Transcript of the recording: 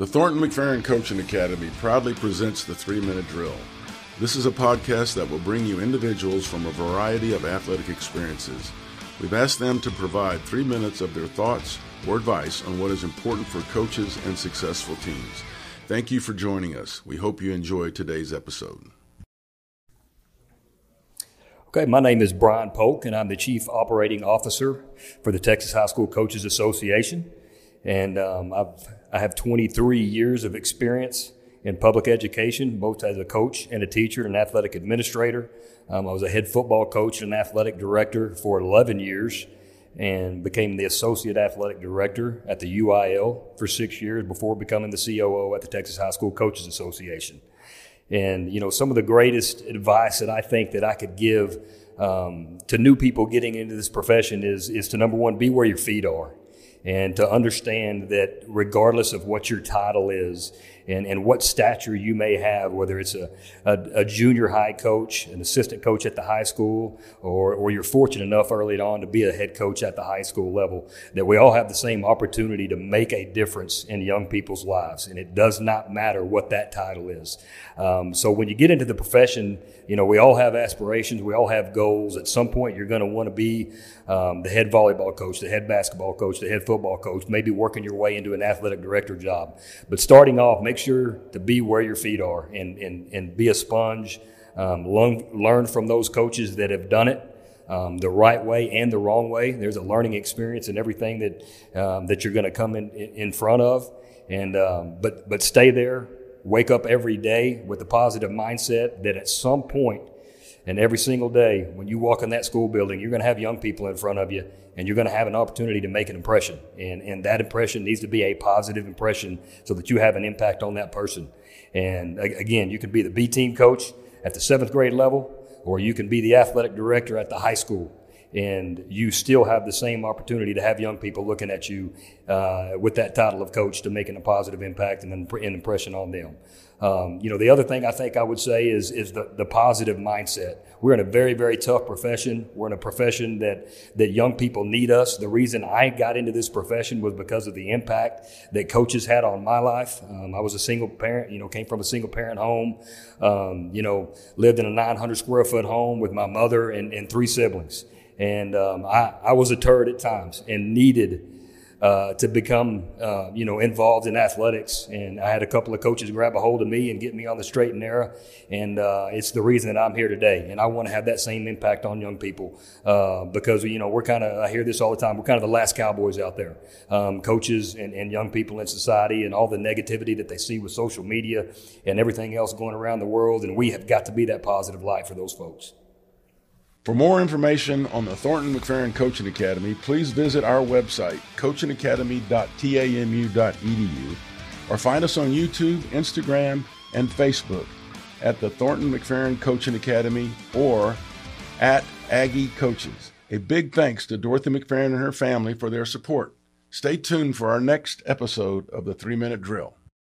The Thornton McFerrin Coaching Academy proudly presents the three minute drill. This is a podcast that will bring you individuals from a variety of athletic experiences. We've asked them to provide three minutes of their thoughts or advice on what is important for coaches and successful teams. Thank you for joining us. We hope you enjoy today's episode. Okay, my name is Brian Polk, and I'm the Chief Operating Officer for the Texas High School Coaches Association. And um, I've I have 23 years of experience in public education, both as a coach and a teacher and athletic administrator. Um, I was a head football coach and athletic director for 11 years and became the associate athletic director at the UIL for six years before becoming the COO at the Texas High School Coaches Association. And, you know, some of the greatest advice that I think that I could give um, to new people getting into this profession is, is to number one, be where your feet are and to understand that regardless of what your title is and, and what stature you may have, whether it's a, a, a, junior high coach, an assistant coach at the high school, or, or you're fortunate enough early on to be a head coach at the high school level, that we all have the same opportunity to make a difference in young people's lives. And it does not matter what that title is. Um, so when you get into the profession, you know, we all have aspirations, we all have goals. At some point, you're going to want to be um, the head volleyball coach, the head basketball coach, the head football coach, maybe working your way into an athletic director job. But starting off, make sure to be where your feet are and, and, and be a sponge. Um, learn, learn from those coaches that have done it. Um, the right way and the wrong way. There's a learning experience in everything that um, that you're going to come in in front of, and um, but but stay there, wake up every day with a positive mindset that at some point and every single day when you walk in that school building, you're going to have young people in front of you and you're going to have an opportunity to make an impression. And, and that impression needs to be a positive impression so that you have an impact on that person. And again, you can be the B team coach at the seventh grade level, or you can be the athletic director at the high school and you still have the same opportunity to have young people looking at you uh, with that title of coach to making a positive impact and an impression on them. Um, you know, the other thing I think I would say is is the, the positive mindset. We're in a very very tough profession. We're in a profession that that young people need us. The reason I got into this profession was because of the impact that coaches had on my life. Um, I was a single parent. You know, came from a single parent home. Um, you know, lived in a 900 square foot home with my mother and, and three siblings. And um, I, I was a turd at times and needed uh, to become, uh, you know, involved in athletics. And I had a couple of coaches grab a hold of me and get me on the straight and narrow. And uh, it's the reason that I'm here today. And I want to have that same impact on young people uh, because, you know, we're kind of, I hear this all the time, we're kind of the last cowboys out there. Um, coaches and, and young people in society and all the negativity that they see with social media and everything else going around the world. And we have got to be that positive light for those folks. For more information on the Thornton McFerrin Coaching Academy, please visit our website, coachingacademy.tamu.edu, or find us on YouTube, Instagram, and Facebook at the Thornton McFerrin Coaching Academy or at Aggie Coaches. A big thanks to Dorothy McFerrin and her family for their support. Stay tuned for our next episode of the Three Minute Drill.